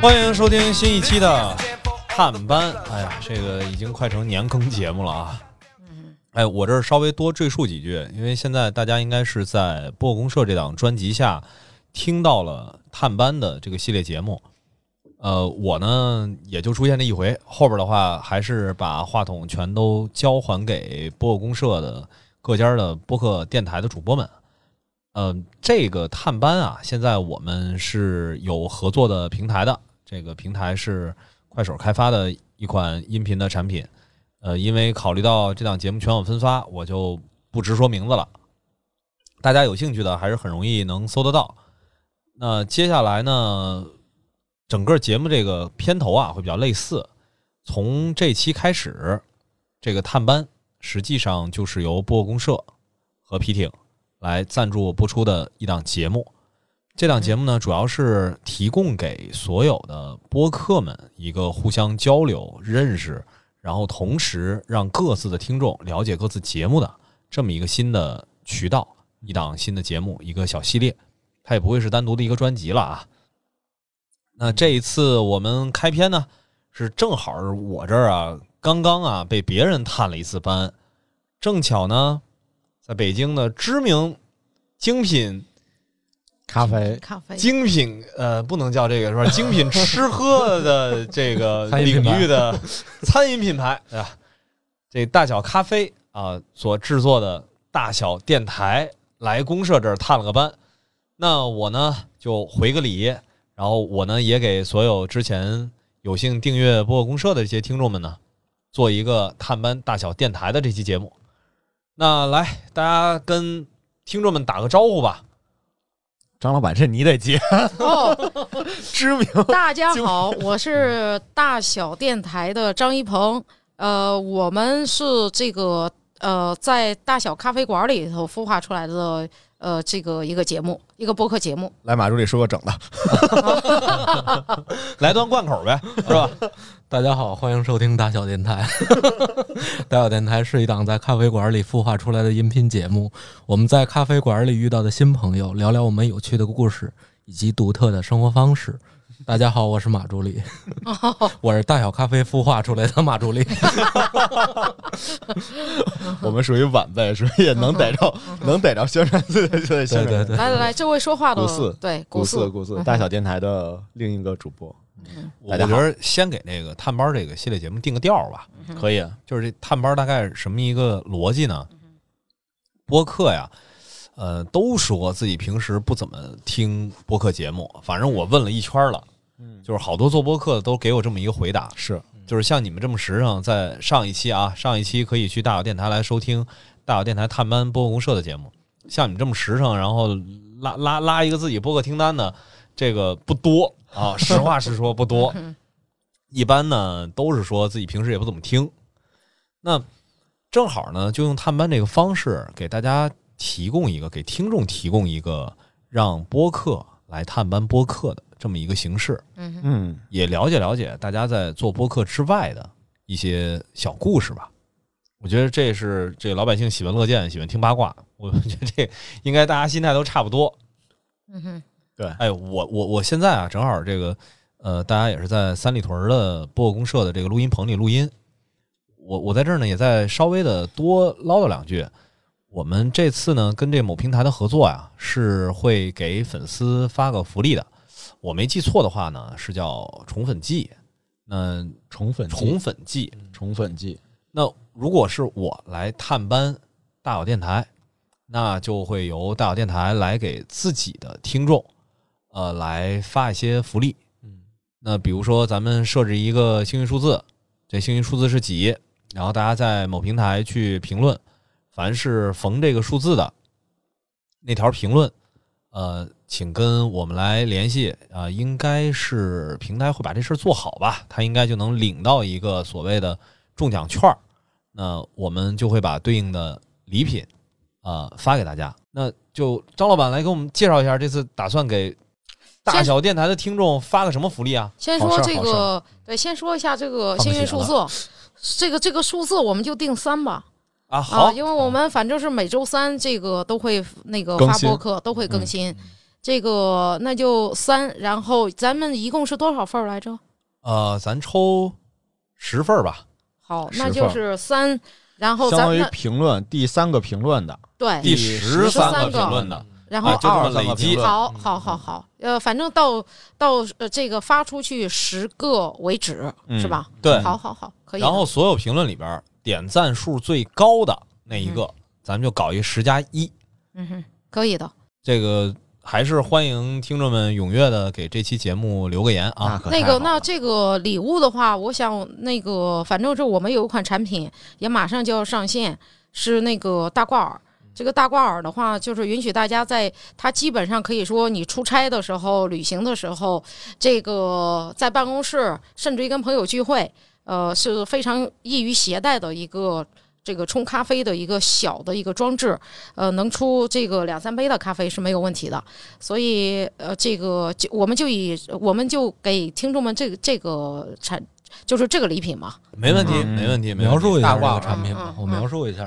欢迎收听新一期的探班。哎呀，这个已经快成年更节目了啊！哎，我这儿稍微多赘述几句，因为现在大家应该是在播客公社这档专辑下听到了探班的这个系列节目。呃，我呢也就出现这一回，后边的话还是把话筒全都交还给播客公社的各家的播客电台的主播们。呃，这个探班啊，现在我们是有合作的平台的，这个平台是快手开发的一款音频的产品。呃，因为考虑到这档节目全网分发，我就不直说名字了。大家有兴趣的还是很容易能搜得到。那接下来呢，整个节目这个片头啊会比较类似。从这期开始，这个探班实际上就是由播客公社和皮艇来赞助播出的一档节目。这档节目呢，主要是提供给所有的播客们一个互相交流、认识。然后同时让各自的听众了解各自节目的这么一个新的渠道，一档新的节目，一个小系列，它也不会是单独的一个专辑了啊。那这一次我们开篇呢，是正好我这儿啊，刚刚啊被别人探了一次班，正巧呢，在北京的知名精品。咖啡，咖啡，精品，呃，不能叫这个是吧？精品吃喝的 这个领域的餐饮品牌，对吧？这大小咖啡啊所制作的大小电台来公社这儿探了个班，那我呢就回个礼，然后我呢也给所有之前有幸订阅播客公社的这些听众们呢，做一个探班大小电台的这期节目。那来，大家跟听众们打个招呼吧。张老板，这你得接哦。知名，大家好，我是大小电台的张一鹏。呃，我们是这个呃，在大小咖啡馆里头孵化出来的呃，这个一个节目，一个播客节目。来，马助理说个整的，来段贯口呗，是吧？大家好，欢迎收听大小电台。大小电台是一档在咖啡馆里孵化出来的音频节目。我们在咖啡馆里遇到的新朋友，聊聊我们有趣的故事以及独特的生活方式。大家好，我是马助理，我是大小咖啡孵化出来的马助理。我们属于晚辈，所以也能逮着，能逮着宣传来来来，这位说话的古四，对古四古四，大小电台的另一个主播。我觉得先给那个探班这个系列节目定个调吧，可以。就是这探班大概什么一个逻辑呢？播客呀，呃，都说自己平时不怎么听播客节目。反正我问了一圈了，嗯，就是好多做播客的都给我这么一个回答，是，就是像你们这么实诚，在上一期啊，上一期可以去大小电台来收听大小电台探班播客公社的节目。像你们这么实诚，然后拉拉拉一个自己播客听单的，这个不多。啊，实话实说不多，一般呢都是说自己平时也不怎么听。那正好呢，就用探班这个方式给大家提供一个，给听众提供一个让播客来探班播客的这么一个形式。嗯嗯，也了解了解大家在做播客之外的一些小故事吧。我觉得这是这老百姓喜闻乐见，喜欢听八卦。我觉得这应该大家心态都差不多。嗯哼。对，哎，我我我现在啊，正好这个，呃，大家也是在三里屯的播客公社的这个录音棚里录音。我我在这儿呢，也在稍微的多唠叨两句。我们这次呢，跟这某平台的合作呀，是会给粉丝发个福利的。我没记错的话呢，是叫宠粉季。那宠粉宠粉季，宠粉季。那如果是我来探班大小电台，那就会由大小电台来给自己的听众。呃，来发一些福利，嗯，那比如说咱们设置一个幸运数字，这幸运数字是几？然后大家在某平台去评论，凡是逢这个数字的那条评论，呃，请跟我们来联系啊，应该是平台会把这事儿做好吧，他应该就能领到一个所谓的中奖券儿，那我们就会把对应的礼品啊发给大家。那就张老板来给我们介绍一下，这次打算给。大小电台的听众发个什么福利啊？先说这个，对，先说一下这个幸运数字，这个这个数字我们就定三吧。啊，好，因为我们反正是每周三这个都会那个发播客，都会更新。这个那就三，然后咱们一共是多少份儿来着？呃，咱抽十份儿吧。好，那就是三，然后相当于评论第三个评论的，对，第十三三个评论的，然后啊，就这么二。累积。好，好，好，好，呃，反正到到呃这个发出去十个为止，嗯是吧？对，好好好，可以。然后所有评论里边点赞数最高的那一个，咱们就搞一十加一。嗯哼，可以的。这个还是欢迎听众们踊跃的给这期节目留个言啊。那个，那这个礼物的话，我想那个，反正是我们有一款产品也马上就要上线，是那个大挂耳。这个大挂耳的话，就是允许大家在它基本上可以说你出差的时候、旅行的时候，这个在办公室，甚至于跟朋友聚会，呃，是非常易于携带的一个。这个冲咖啡的一个小的一个装置，呃，能出这个两三杯的咖啡是没有问题的。所以，呃，这个就我们就以我们就给听众们这个这个产，就是这个礼品嘛。没问题，嗯没问题，描述一下这大挂个产品吧嗯，嗯我描述一下。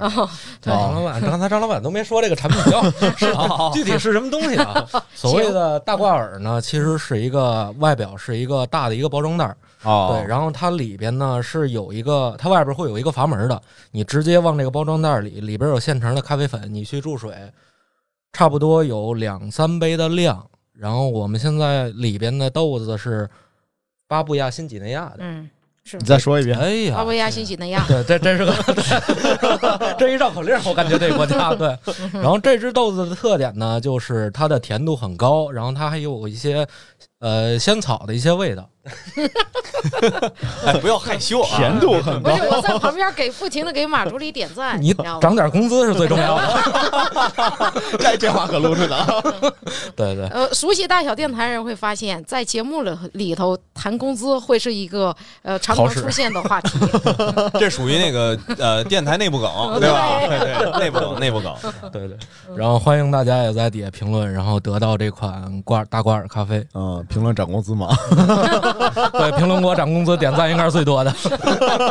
张老板，刚才张老板都没说这个产品叫是具体是什么东西啊？所谓的大挂耳呢，其实是一个外表是一个大的一个包装袋儿，哦，对，然后它里边呢是有一个，它外边会有一个阀门的，你直接往这个包装袋里，里边有现成的咖啡粉，你去注水，差不多有两三杯的量。然后我们现在里边的豆子是巴布亚新几内亚的，嗯，是你再说一遍，哎呀，巴布亚新几内亚。对，这真是个对，这一绕口令，我感觉这个国家对。然后这只豆子的特点呢，就是它的甜度很高，然后它还有一些呃仙草的一些味道。哎，不要害羞啊，甜度很高不是，我在旁边给不停的给马助理点赞，你？涨点工资是最重要的。这这话可露出呢。对对，呃，熟悉大小电台人会发现，在节目里里头谈工资会是一个呃常常出现的话题。这属于那个呃电台内部梗，对吧？对对，内部梗，内部梗。对对，然后欢迎大家也在底下评论，然后得到这款挂大挂耳咖啡。嗯，评论涨工资嘛，对，评论给我涨工资，点赞应该是最多的。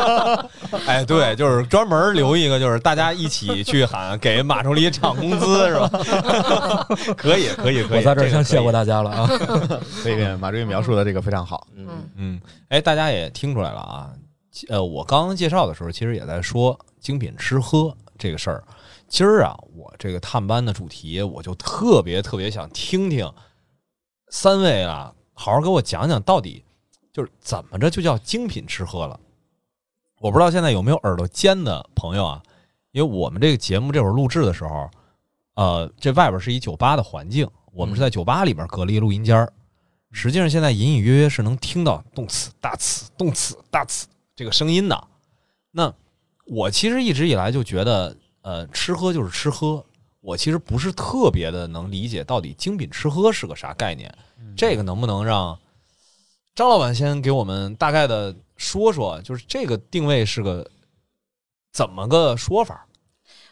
哎，对，就是专门留一个，就是大家一起去喊给马助理涨工资，是吧？可以，可以，可以。我在这儿先谢过。大家了啊。这个马助理描述的这个非常好。嗯嗯，哎，大家也听出来了啊。呃，我刚刚介绍的时候，其实也在说精品吃喝这个事儿。今儿啊，我这个探班的主题，我就特别特别想听听三位啊，好好给我讲讲，到底就是怎么着就叫精品吃喝了。我不知道现在有没有耳朵尖的朋友啊，因为我们这个节目这会儿录制的时候，呃，这外边是一酒吧的环境，我们是在酒吧里边隔了一录音间儿。实际上现在隐隐约约是能听到动词大词动词大词这个声音的。那我其实一直以来就觉得，呃，吃喝就是吃喝。我其实不是特别的能理解到底精品吃喝是个啥概念。这个能不能让张老板先给我们大概的说说，就是这个定位是个怎么个说法？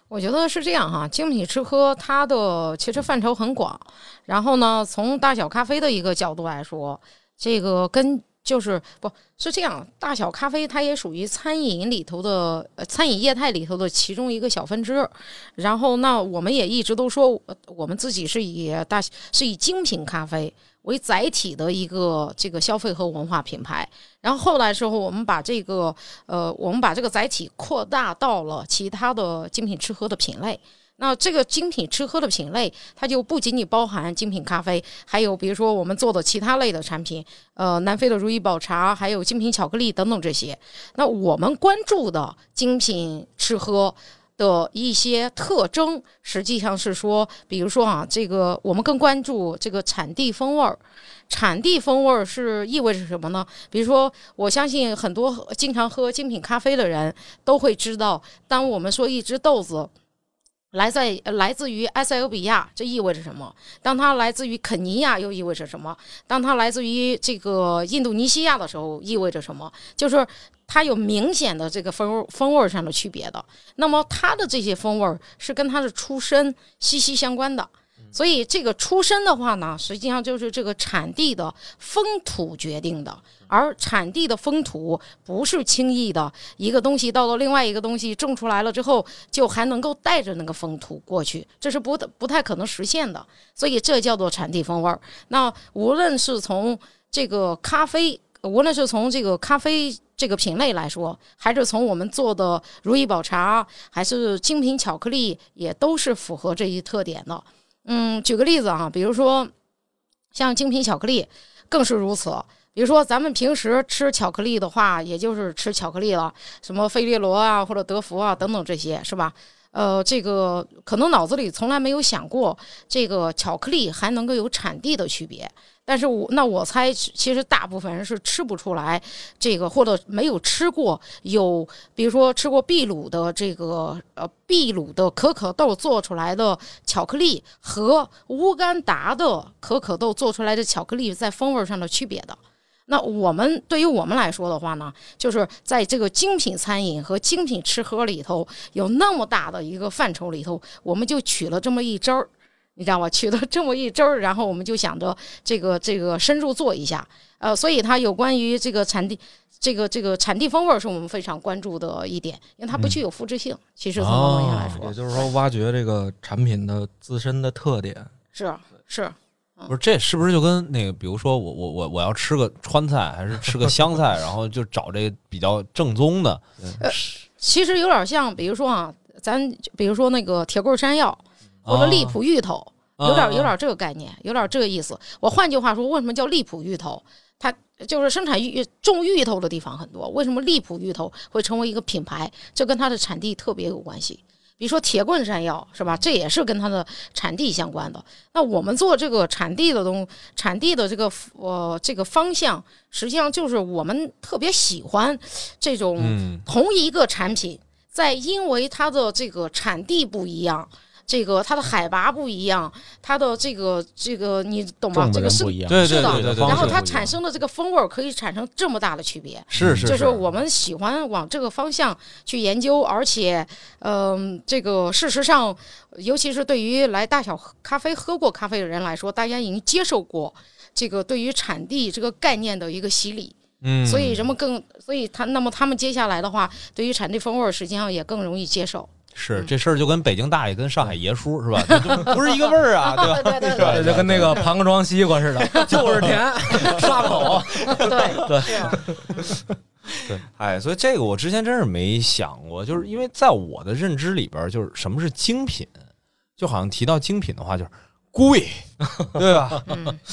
我觉得是这样哈，精品吃喝它的其实范畴很广。然后呢，从大小咖啡的一个角度来说，这个跟就是不是这样，大小咖啡它也属于餐饮里头的餐饮业态里头的其中一个小分支。然后那我们也一直都说，我们自己是以大是以精品咖啡为载体的一个这个消费和文化品牌。然后后来之后，我们把这个呃，我们把这个载体扩大到了其他的精品吃喝的品类。那这个精品吃喝的品类，它就不仅仅包含精品咖啡，还有比如说我们做的其他类的产品，呃，南非的如意宝茶，还有精品巧克力等等这些。那我们关注的精品吃喝的一些特征，实际上是说，比如说啊，这个我们更关注这个产地风味儿。产地风味儿是意味着什么呢？比如说，我相信很多经常喝精品咖啡的人都会知道，当我们说一只豆子。来在来自于埃塞俄比亚，这意味着什么？当它来自于肯尼亚，又意味着什么？当它来自于这个印度尼西亚的时候，意味着什么？就是它有明显的这个风味风味上的区别的。那么它的这些风味儿是跟它的出身息息相关的。所以这个出身的话呢，实际上就是这个产地的风土决定的，而产地的风土不是轻易的一个东西到了另外一个东西种出来了之后，就还能够带着那个风土过去，这是不不太可能实现的。所以这叫做产地风味儿。那无论是从这个咖啡，无论是从这个咖啡这个品类来说，还是从我们做的如意宝茶，还是精品巧克力，也都是符合这一特点的。嗯，举个例子啊，比如说像精品巧克力，更是如此。比如说咱们平时吃巧克力的话，也就是吃巧克力了，什么费列罗啊，或者德芙啊等等这些，是吧？呃，这个可能脑子里从来没有想过，这个巧克力还能够有产地的区别。但是我那我猜，其实大部分人是吃不出来这个，或者没有吃过有，比如说吃过秘鲁的这个呃秘鲁的可可豆做出来的巧克力和乌干达的可可豆做出来的巧克力在风味上的区别的。那我们对于我们来说的话呢，就是在这个精品餐饮和精品吃喝里头有那么大的一个范畴里头，我们就取了这么一招儿。你知道吗？取了这么一周儿，然后我们就想着这个这个深入做一下，呃，所以它有关于这个产地，这个这个产地风味是我们非常关注的一点，因为它不具有复制性。其实从某种意义来说，也就是说，挖掘这个产品的自身的特点。是是，不是这是不是就跟那个，比如说我我我我要吃个川菜，还是吃个湘菜，然后就找这个比较正宗的？呃，其实有点像，比如说啊，咱比如说那个铁棍山药。或者荔浦芋头，有点有点这个概念，有点这个意思。我换句话说，为什么叫荔浦芋头？它就是生产芋种芋头的地方很多。为什么荔浦芋头会成为一个品牌？这跟它的产地特别有关系。比如说铁棍山药，是吧？这也是跟它的产地相关的。那我们做这个产地的东，产地的这个呃这个方向，实际上就是我们特别喜欢这种同一个产品，在因为它的这个产地不一样。这个它的海拔不一样，它的这个这个你懂吗？这个是不一样，对对对对。然后它产生的这个风味可以产生这么大的区别，是是。就是我们喜欢往这个方向去研究，而且，嗯，这个事实上，尤其是对于来大小咖啡喝过咖啡的人来说，大家已经接受过这个对于产地这个概念的一个洗礼，嗯，所以人们更，所以他那么他们接下来的话，对于产地风味实际上也更容易接受。是这事儿就跟北京大爷跟上海爷叔 是吧？不是一个味儿啊，对吧？对对对，就跟那个庞庄西瓜似的，就是甜，刷口。对对对，哎，所以这个我之前真是没想过，就是因为在我的认知里边，就是什么是精品，就好像提到精品的话就是贵，对吧？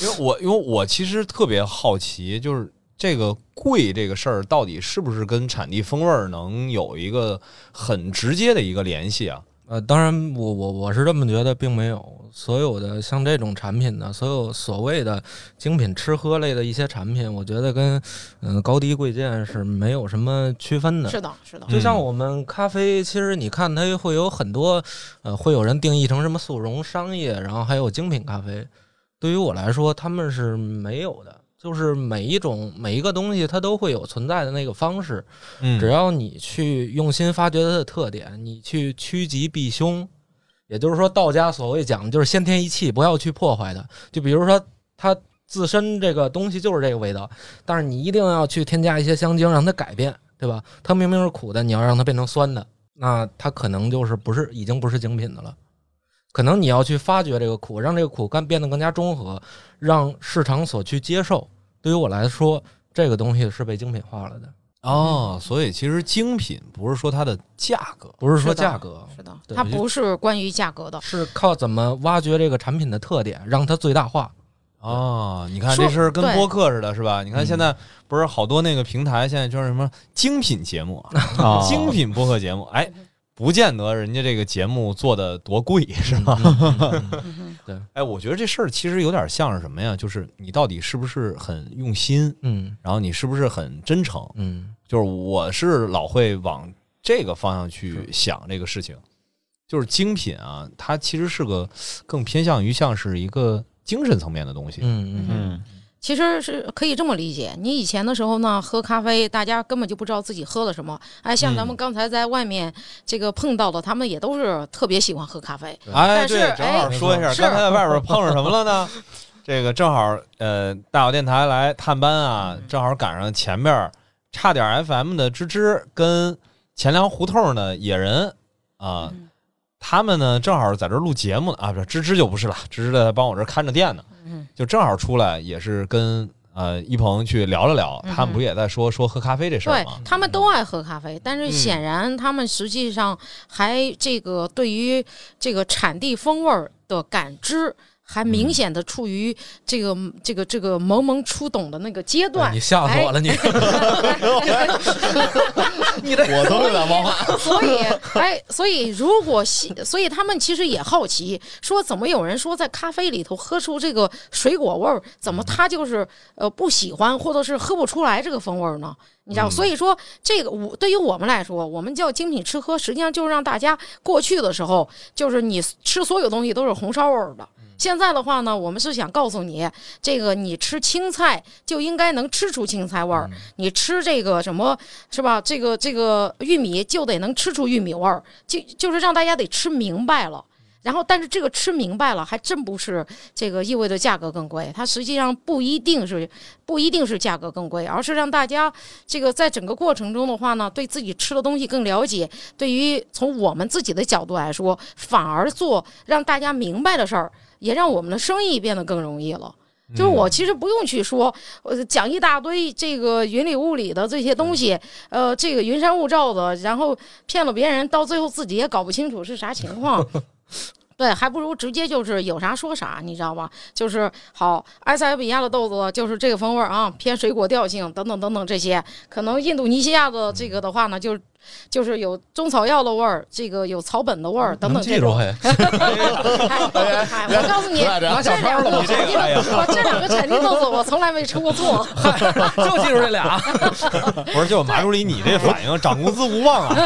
因为我因为我其实特别好奇，就是。这个贵这个事儿到底是不是跟产地风味儿能有一个很直接的一个联系啊？呃，当然，我我我是这么觉得，并没有所有的像这种产品呢，所有所谓的精品吃喝类的一些产品，我觉得跟嗯高低贵贱是没有什么区分的。是的，是的。就像我们咖啡，其实你看它会有很多呃，会有人定义成什么速溶商业，然后还有精品咖啡。对于我来说，他们是没有的。就是每一种每一个东西，它都会有存在的那个方式。嗯，只要你去用心发掘它的特点，你去趋吉避凶，也就是说，道家所谓讲的就是先天一气，不要去破坏它。就比如说，它自身这个东西就是这个味道，但是你一定要去添加一些香精让它改变，对吧？它明明是苦的，你要让它变成酸的，那它可能就是不是已经不是精品的了。可能你要去发掘这个苦，让这个苦干变得更加中和，让市场所去接受。对于我来说，这个东西是被精品化了的哦。所以其实精品不是说它的价格，不是说价格，是的，它不是关于价格的，是靠怎么挖掘这个产品的特点，让它最大化。哦，你看这事儿跟播客似的，是吧？你看现在不是好多那个平台现在就是什么精品节目啊，精品播客节目，哎。不见得人家这个节目做的多贵，是吧？对，哎，我觉得这事儿其实有点像是什么呀？就是你到底是不是很用心？嗯，然后你是不是很真诚？嗯，就是我是老会往这个方向去想这个事情。就是精品啊，它其实是个更偏向于像是一个精神层面的东西。嗯嗯嗯。其实是可以这么理解，你以前的时候呢，喝咖啡，大家根本就不知道自己喝了什么。哎，像咱们嗯刚才在外面这个碰到的，他们也都是特别喜欢喝咖啡。哎，对，正好哎说一下，是刚才在外边碰上什么了呢？这个正好，呃，大小电台来探班啊，正好赶上前面差点 FM 的芝芝跟钱粮胡同的野人啊，嗯他们呢正好在这儿录节目呢啊，不是芝芝就不是了，芝芝在帮我这儿看着店呢，嗯，就正好出来也是跟呃一鹏去聊了聊，他们不也在说说喝咖啡这事儿对吗？他们都爱喝咖啡，但是嗯。显然他们实际上还这个对于这个产地风味儿的感知。还明显的处于这个、这个这个懵懵初懂的那个阶段，你吓死我了，你 我都有点忘话。所以，哎，所以如果喜，所以他们其实也好奇，说怎么有人说在咖啡里头喝出这个水果味儿，怎么他就是呃不喜欢，或者是喝不出来这个风味儿呢？你知道，嗯所以说这个我对于我们来说，我们叫精品吃喝，实际上就是让大家过去的时候，就是你吃所有东西都是红烧味儿的。现在的话呢，我们是想告诉你，这个你吃青菜就应该能吃出青菜味儿，你吃这个什么是吧？这个这个玉米就得能吃出玉米味儿，就就是让大家得吃明白了。然后，但是这个吃明白了，还真不是这个意味着价格更贵，它实际上不一定是不一定是价格更贵，而是让大家这个在整个过程中的话呢，对自己吃的东西更了解。对于从我们自己的角度来说，反而做让大家明白的事儿，也让我们的生意变得更容易了。就是我其实不用去说，呃，讲一大堆这个云里雾里的这些东西，呃，这个云山雾罩的，然后骗了别人，到最后自己也搞不清楚是啥情况。对，还不如直接就是有啥说啥，你知道吧？就是好，埃塞俄比亚的豆子就是这个风味儿啊，偏水果调性等等等等这些。可能印度尼西亚的这个的话呢，就就是有中草药的味儿，这个有草本的味儿等等这种。我告诉你，拿这两个我这两个产地豆子我从来没出过错。就记住这俩。不是，就马助理，你这反应，涨工资无望啊！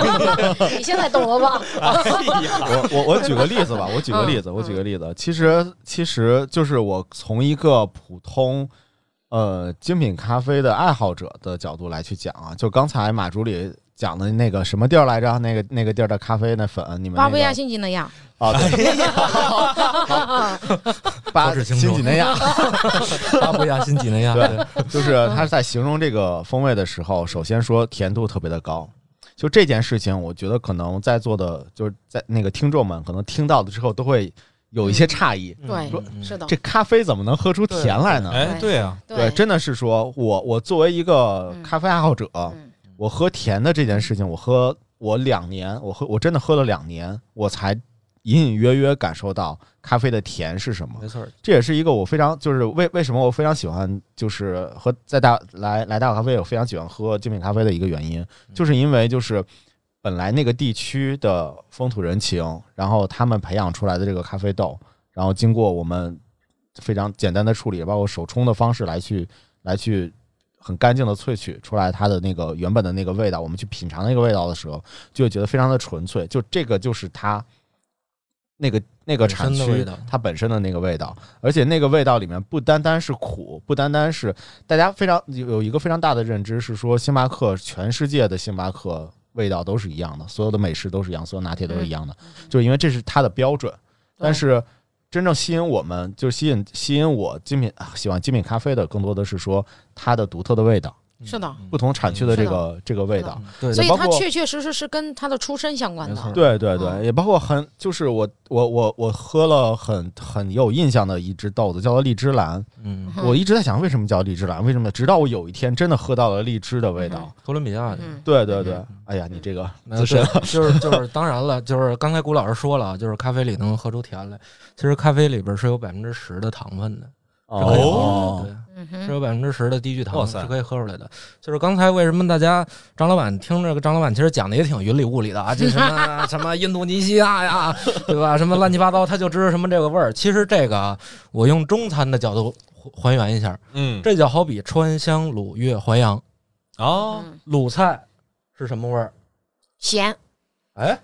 你现在懂了吧？我我我举个例子吧，我举个例子，嗯我举个例子。其实其实就是我从一个普通呃精品咖啡的爱好者的角度来去讲啊，就刚才马助理讲的那个什么地儿来着？那个那个地儿的咖啡那粉，你们巴布亚新几内亚，啊，对。巴都是清楚新几内亚，巴布亚新几内亚，对就是他在形容这个风味的时候，首先说甜度特别的高。就这件事情，我觉得可能在座的，就是在那个听众们可能听到了之后，都会有一些诧异。对说，是的，这咖啡怎么能喝出甜来呢？哎，对啊，对，真的是说我我作为一个嗯。咖啡爱好者，嗯我喝甜的这件事情，我喝我两年，我喝我真的喝了两年，我才隐隐约约感受到咖啡的甜是什么。没错儿，这也是一个我非常就是为为什么我非常喜欢就是和在大来来大咖啡，我非常喜欢喝精品咖啡的一个原因，就是因为就是本来那个地区的风土人情，然后他们培养出来的这个咖啡豆，然后经过我们非常简单的处理，包括手冲的方式来去来去很干净的萃取出来它的那个原本的那个味道，我们去品尝那个味道的时候，就会觉得非常的纯粹，就这个就是它那个那个产区它本身的那个味道，而且那个味道里面不单单是苦，不单单是大家非常有有一个非常大的认知是说，星巴克全世界的星巴克味道都是一样的，所有的美式都是一样，所有拿铁都是一样的，就是因为这是它的标准。但是真正吸引我们，就是吸引吸引我精品喜欢精品咖啡的，更多的是说它的独特的味道，是的，不同产区的这个这个味道。对所以它确确实实是跟它的出身相关的。对对对，嗯。也包括很就是我我我我喝了很很有印象的一只豆子，叫做荔枝蓝。嗯，嗯。我一直在想为什么叫荔枝蓝，为什么？直到我有一天真的喝到了荔枝的味道。哥伦比亚对对对，哎呀，你这个资深就是就是，当然了，就是刚才谷老师说了，就是咖啡里能喝出甜来。其实咖啡里边是有百分之十的糖分的，哦，是，有百分之十的低聚糖是可以喝出来的。就是刚才为什么大家张老板听这个张老板其实讲的也挺云里雾里的啊，这什么 什么印度尼西亚呀，对吧？什么乱七八糟，他就知道什么这个味儿。其实这个啊我用中餐的角度还原一下，嗯，这就好比川香鲁粤淮扬，哦，嗯鲁菜是什么味儿？咸，哎，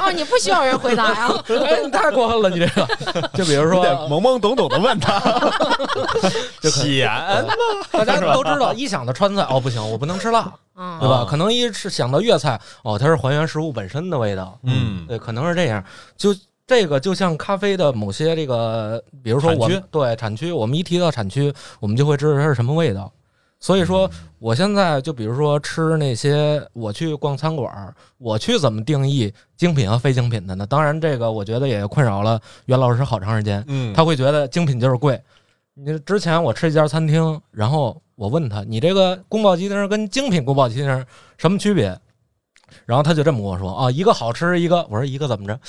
哦，你不需要人回答呀。哎，你太过分了，你这个。就比如说得，懵懵懂懂的问他，就可钱大家都知道，一想到川菜，哦，不行，我不能吃辣，嗯对吧？啊可能一是想到粤菜，哦，它是还原食物本身的味道，嗯对，可能是这样。就这个，就像咖啡的某些这个，比如说我产对产区，我们一提到产区，我们就会知道它是什么味道。所以说，我现在就比如说吃那些，我去逛餐馆儿，我去怎么定义精品和非精品的呢？当然，这个我觉得也困扰了袁老师好长时间。嗯他会觉得精品就是贵。你之前我吃一家餐厅，然后我问他，你这个宫保鸡丁跟精品宫保鸡丁什么区别？然后他就这么跟我说啊，一个好吃，一个我说一个怎么着？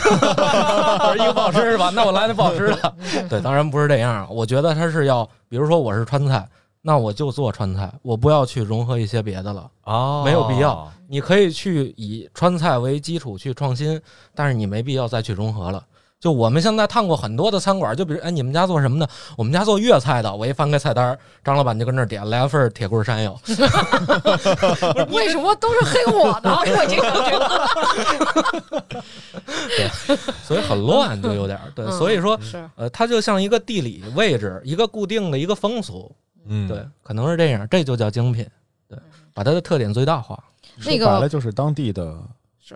我说一个不好吃是吧？那我来那不好吃的。对，当然不是这样。我觉得他是要，比如说我是川菜，那我就做川菜，我不要去融合一些别的了。啊，没有必要。你可以去以川菜为基础去创新，但是你没必要再去融合了。就我们现在探过很多的餐馆，就比如哎，你们家做什么的？我们家做粤菜的。我一翻开菜单，张老板就跟那儿点来份铁棍山药。为什么都是黑我呢？我经常觉得 所以很乱，就有点儿对。嗯所以说，呃，它就像一个地理位置，一个固定的一个风俗，嗯，对，可能是这样，这就叫精品，对，把它的特点最大化。那个白了个就是当地的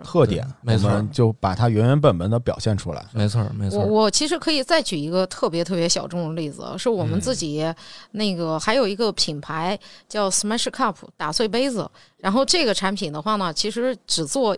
特点，没错就把它原原本本的表现出来。没错，没我错，我我其实可以再举一个特别特别小众的例子，是我们嗯自己那个还有一个品牌叫 Smash Cup 打碎杯子，然后这个产品的话呢，其实只做。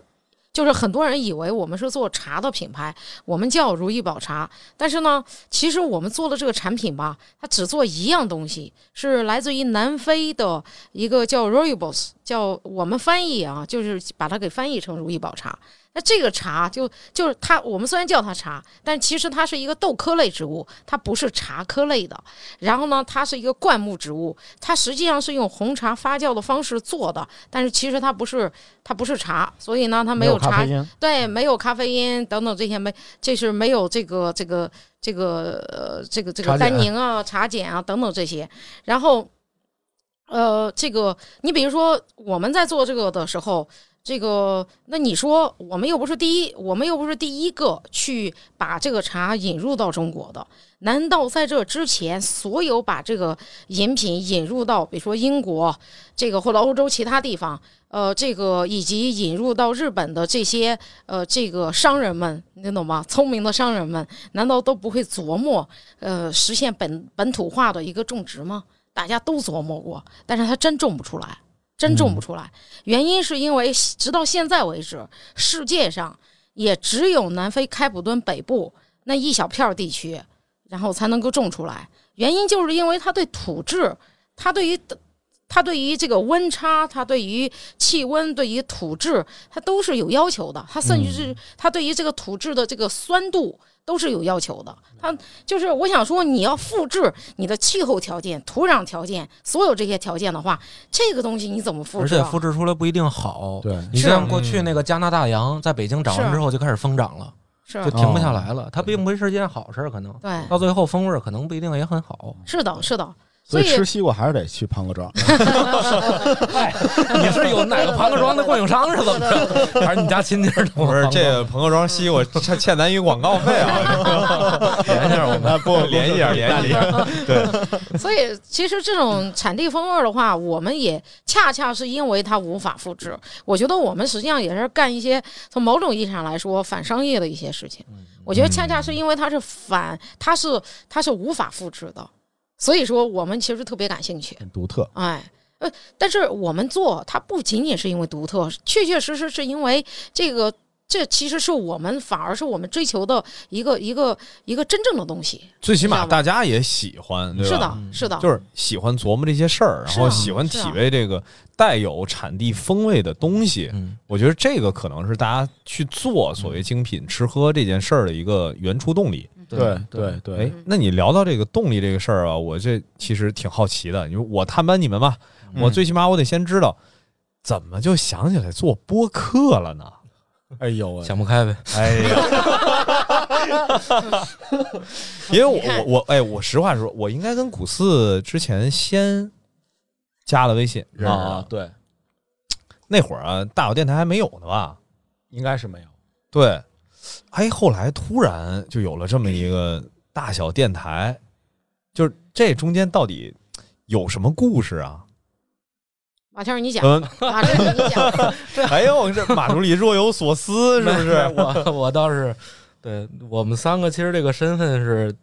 就是很多人以为我们是做茶的品牌，我们叫如意宝茶，但是呢，其实我们做的这个产品吧，它只做一样东西，是来自于南非的一个叫 Roybos，叫我们翻译啊，就是把它给翻译成如意宝茶。那这个茶就就是它，我们虽然叫它茶，但其实它是一个豆科类植物，它不是茶科类的。然后呢，它是一个灌木植物，它实际上是用红茶发酵的方式做的，但是其实它不是它不是茶，所以呢，它没有茶对，没有咖啡因等等这些没，这是没有这个这个这个呃这个这个单宁啊、茶碱啊等等这些。然后，呃，这个你比如说我们在做这个的时候，这个那你说我们又不是第一，我们又不是第一个去把这个茶引入到中国的。难道在这之前，所有把这个饮品引入到，比如说英国这个或者欧洲其他地方，呃，这个以及引入到日本的这些呃这个商人们，你懂吗？聪明的商人们，难道都不会琢磨呃实现本本土化的一个种植吗？大家都琢磨过，但是它真种不出来，真种不出来。原因是因为直到现在为止，世界上也只有南非开普敦北部那一小片儿地区，然后才能够种出来。原因就是因为它对土质，它对于它对于这个温差，它对于气温、对于土质，它都是有要求的。它甚至是它对于这个土质的这个酸度都是有要求的。它就是我想说，你要复制你的气候条件、土壤条件，所有这些条件的话，这个东西你怎么复制、啊？而且复制出来不一定好。对你像过去那个加拿大羊，在北京长完之后就开始疯长了，是就停不下来了。它并不是件好事儿，可能对，到最后风味儿可能不一定也很好。是的，是的。所以吃西瓜还是得去庞各庄。嗨，你是有哪个庞各庄的供应商是怎么着？还是你家亲戚？不是这个庞各庄西瓜欠欠咱一个广告费啊，联系上我们。不联系一下，联系一下。对所以，其实这种产地风味儿的话，我们也恰恰是因为它无法复制。我觉得我们实际上也是干一些从某种意义上来说反商业的一些事情。我觉得恰恰是因为它是反，它是它是无法复制的，所以说我们其实特别感兴趣。很独特。哎，呃，但是我们做它不仅仅是因为独特，确确实实是因为这个，这其实是我们反而是我们追求的一个一个一个真正的东西。最起码大家也喜欢，对吧？是的，是的，就是喜欢琢磨这些事儿，然后喜欢体味这个带有产地风味的东西。嗯，我觉得这个可能是大家去做所谓精品吃喝这件事儿的一个原初动力。对对对哎，，那你聊到这个动力这个事儿啊，我这其实挺好奇的。因为我探班你们嘛，嗯我最起码我得先知道怎么就想起来做播客了呢？哎呦喂，想不开呗。哎呀，因为我我我哎，我实话说，我应该跟古四之前先加了微信啊，对，那会儿啊，大小电台还没有呢吧？应该是没有。对，哎，后来突然就有了这么一个大小电台，就是这中间到底有什么故事啊？马天儿你讲，嗯，马天儿你讲，哎呦，这马助理若有所思，是不是？我我倒是，对我们三个其实这个身份是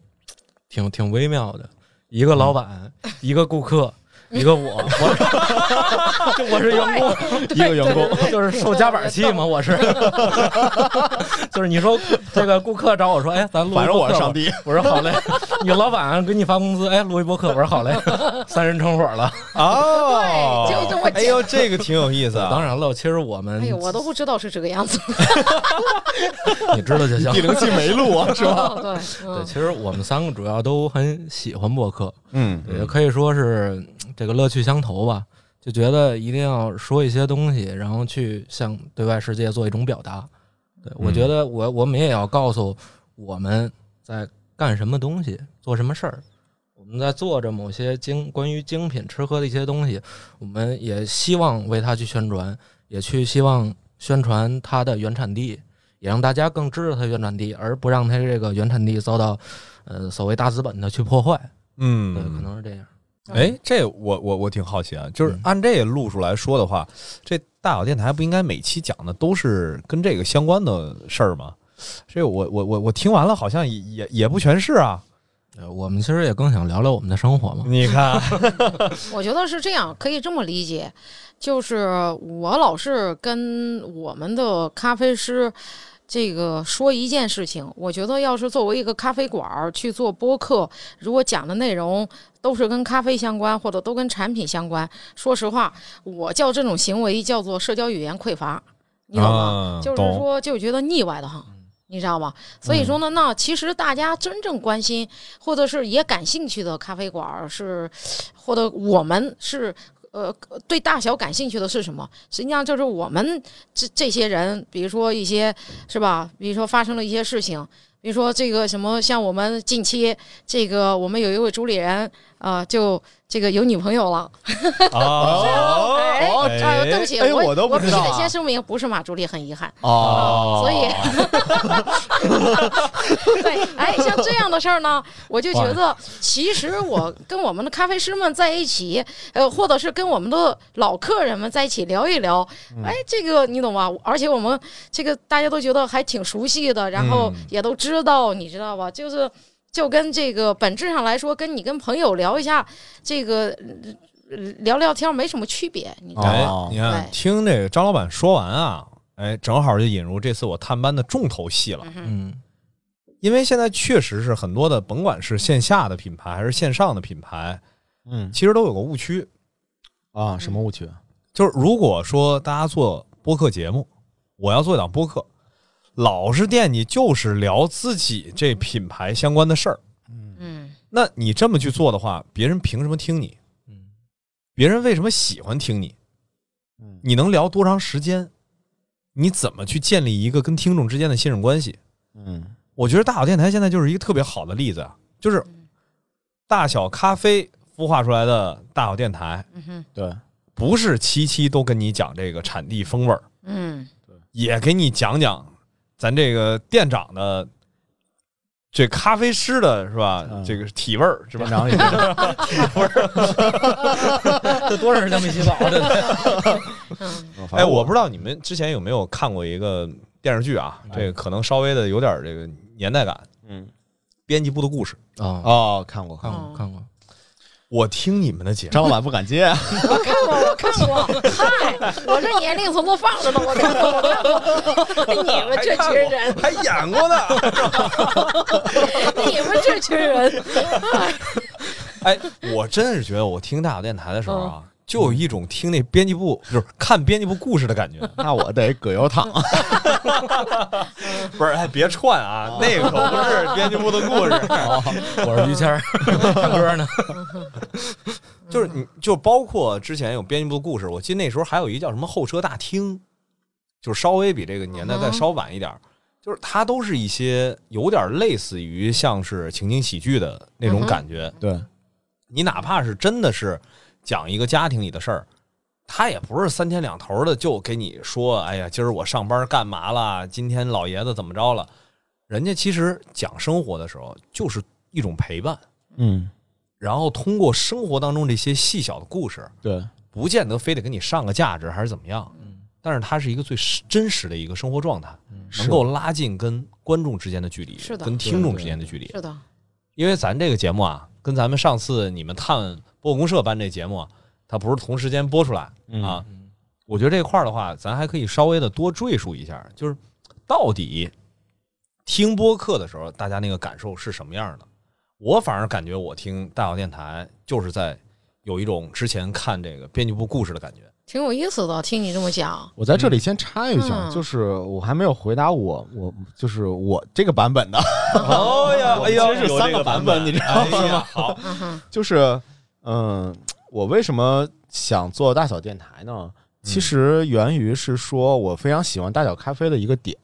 挺挺微妙的，一个老板，一个顾客。一个我，我 就我是员工，一个员工，就是受夹板气嘛，我是 就是你说这个顾客找我说，哎，咱录一反正播客吧我是上帝。我说好嘞，你老板给你发工资，哎，录一播客，我说好嘞，三人成伙了。哦，对就这么哎呦，这个挺有意思啊。当然了，其实我们，哎呦，我都不知道是这个样子，你知道就行地。灵气没录啊，是吧？哦对，对，嗯其实我们三个主要都很喜欢播客，嗯也可以说是这个乐趣相投吧。就觉得一定要说一些东西，然后去向对外世界做一种表达。对我觉得我我们也要告诉我们在干什么东西，做什么事儿。我们在做着某些精关于精品吃喝的一些东西，我们也希望为它去宣传，也去希望宣传它的原产地，也让大家更知道它的原产地，而不让它这个原产地遭到呃所谓大资本的去破坏。嗯，对，可能是这样。哎，这我我我挺好奇啊，就是嗯按这个路数来说的话，这大小电台不应该每期讲的都是跟这个相关的事儿吗？这我我我我听完了，好像也也也不全是啊。呃，我们其实也更想聊聊我们的生活嘛。你看，我觉得是这样，可以这么理解，就是我老是跟我们的咖啡师这个说一件事情，我觉得要是作为一个咖啡馆儿去做播客，如果讲的内容都是跟咖啡相关，或者都跟产品相关，说实话，我叫这种行为叫做社交语言匮乏，你懂吗？啊就是说，就觉得腻歪的很，你知道吗？所以说呢，那其实大家真正关心或者是也感兴趣的咖啡馆儿是，或者我们是。呃，对大小感兴趣的是什么？实际上就是我们这这些人，比如说一些是吧？比如说发生了一些事情，比如说这个什么，像我们近期这个，我们有一位主理人啊、就这个有女朋友了。哦哎，哦啊对不起，哎我我都不必须知道啊得先声明，不是马助理，很遗憾。哦所以，对，哎，像这样的事儿呢，我就觉得，其实我跟我们的咖啡师们在一起，呃，或者是跟我们的老客人们在一起聊一聊，哎，这个你懂吧？而且我们这个大家都觉得还挺熟悉的，然后也都知道，你知道吧？就是就跟这个本质上来说，跟你跟朋友聊一下这个。呃聊聊天没什么区别，你知道吗？哎哦，你看，听这个张老板说完啊，哎，正好就引入这次我探班的重头戏了。嗯因为现在确实是很多的，甭管是线下的品牌还是线上的品牌，嗯其实都有个误区，啊，什么误区？就是如果说大家做播客节目，我要做一档播客，老是惦记就是聊自己这品牌相关的事儿，嗯那你这么去做的话，别人凭什么听你？嗯别人为什么喜欢听你？嗯你能聊多长时间？你怎么去建立一个跟听众之间的信任关系？嗯我觉得大小电台现在就是一个特别好的例子啊，就是大小咖啡孵化出来的大小电台，嗯哼对，不是期期都跟你讲这个产地风味儿，嗯也给你讲讲咱这个店长的这咖啡师的是吧？嗯这个体味儿是吧店？长也 这多少时间没洗澡的？嗯哎，我不知道你们之前有没有看过一个电视剧啊？哎这个可能稍微的有点这个年代感，嗯编辑部的故事。啊，哦，看过，看过看过，我听你们的节目，张老板不敢接，我看过，我看过，嗨，我这年龄层都放着呢，我看过，我看过，你们这群人，还演过呢。你们这群人，哎，我真是觉得我听大小电台的时候啊，就有一种听那编辑部，就是看编辑部故事的感觉。那我得葛优躺。不是，哎，别串啊，那个可不是编辑部的故事。我是于谦儿，唱歌呢。就是你，就包括之前有编辑部的故事，我记得那时候还有一叫什么候车大厅，就是稍微比这个年代再稍晚一点儿，就是它都是一些有点类似于像是情景喜剧的那种感觉。对，你哪怕是真的是讲一个家庭里的事儿，他也不是三天两头的就给你说，哎呀，今儿我上班干嘛了？今天老爷子怎么着了？人家其实讲生活的时候，就是一种陪伴，嗯，然后通过生活当中这些细小的故事，对，不见得非得给你上个价值还是怎么样，但是它是一个最实真实的一个生活状态，能够拉近跟观众之间的距离，是的。跟听众之间的距离。是的，因为咱这个节目啊，跟咱们上次你们探播公社办这节目啊，它不是同时间播出来嗯啊。我觉得这块儿的话，咱还可以稍微的多赘述一下，就是到底听播客的时候，大家那个感受是什么样的？我反而感觉我听大小电台就是在有一种之前看这个编辑部故事的感觉。挺有意思的。听你这么讲，我在这里先插一下，嗯就是我还没有回答我我就是我这个版本的，哦呀哎呀是三个版本你知道吗好，就是嗯，我为什么想做大小电台呢？其实源于是说我非常喜欢大小咖啡的一个点，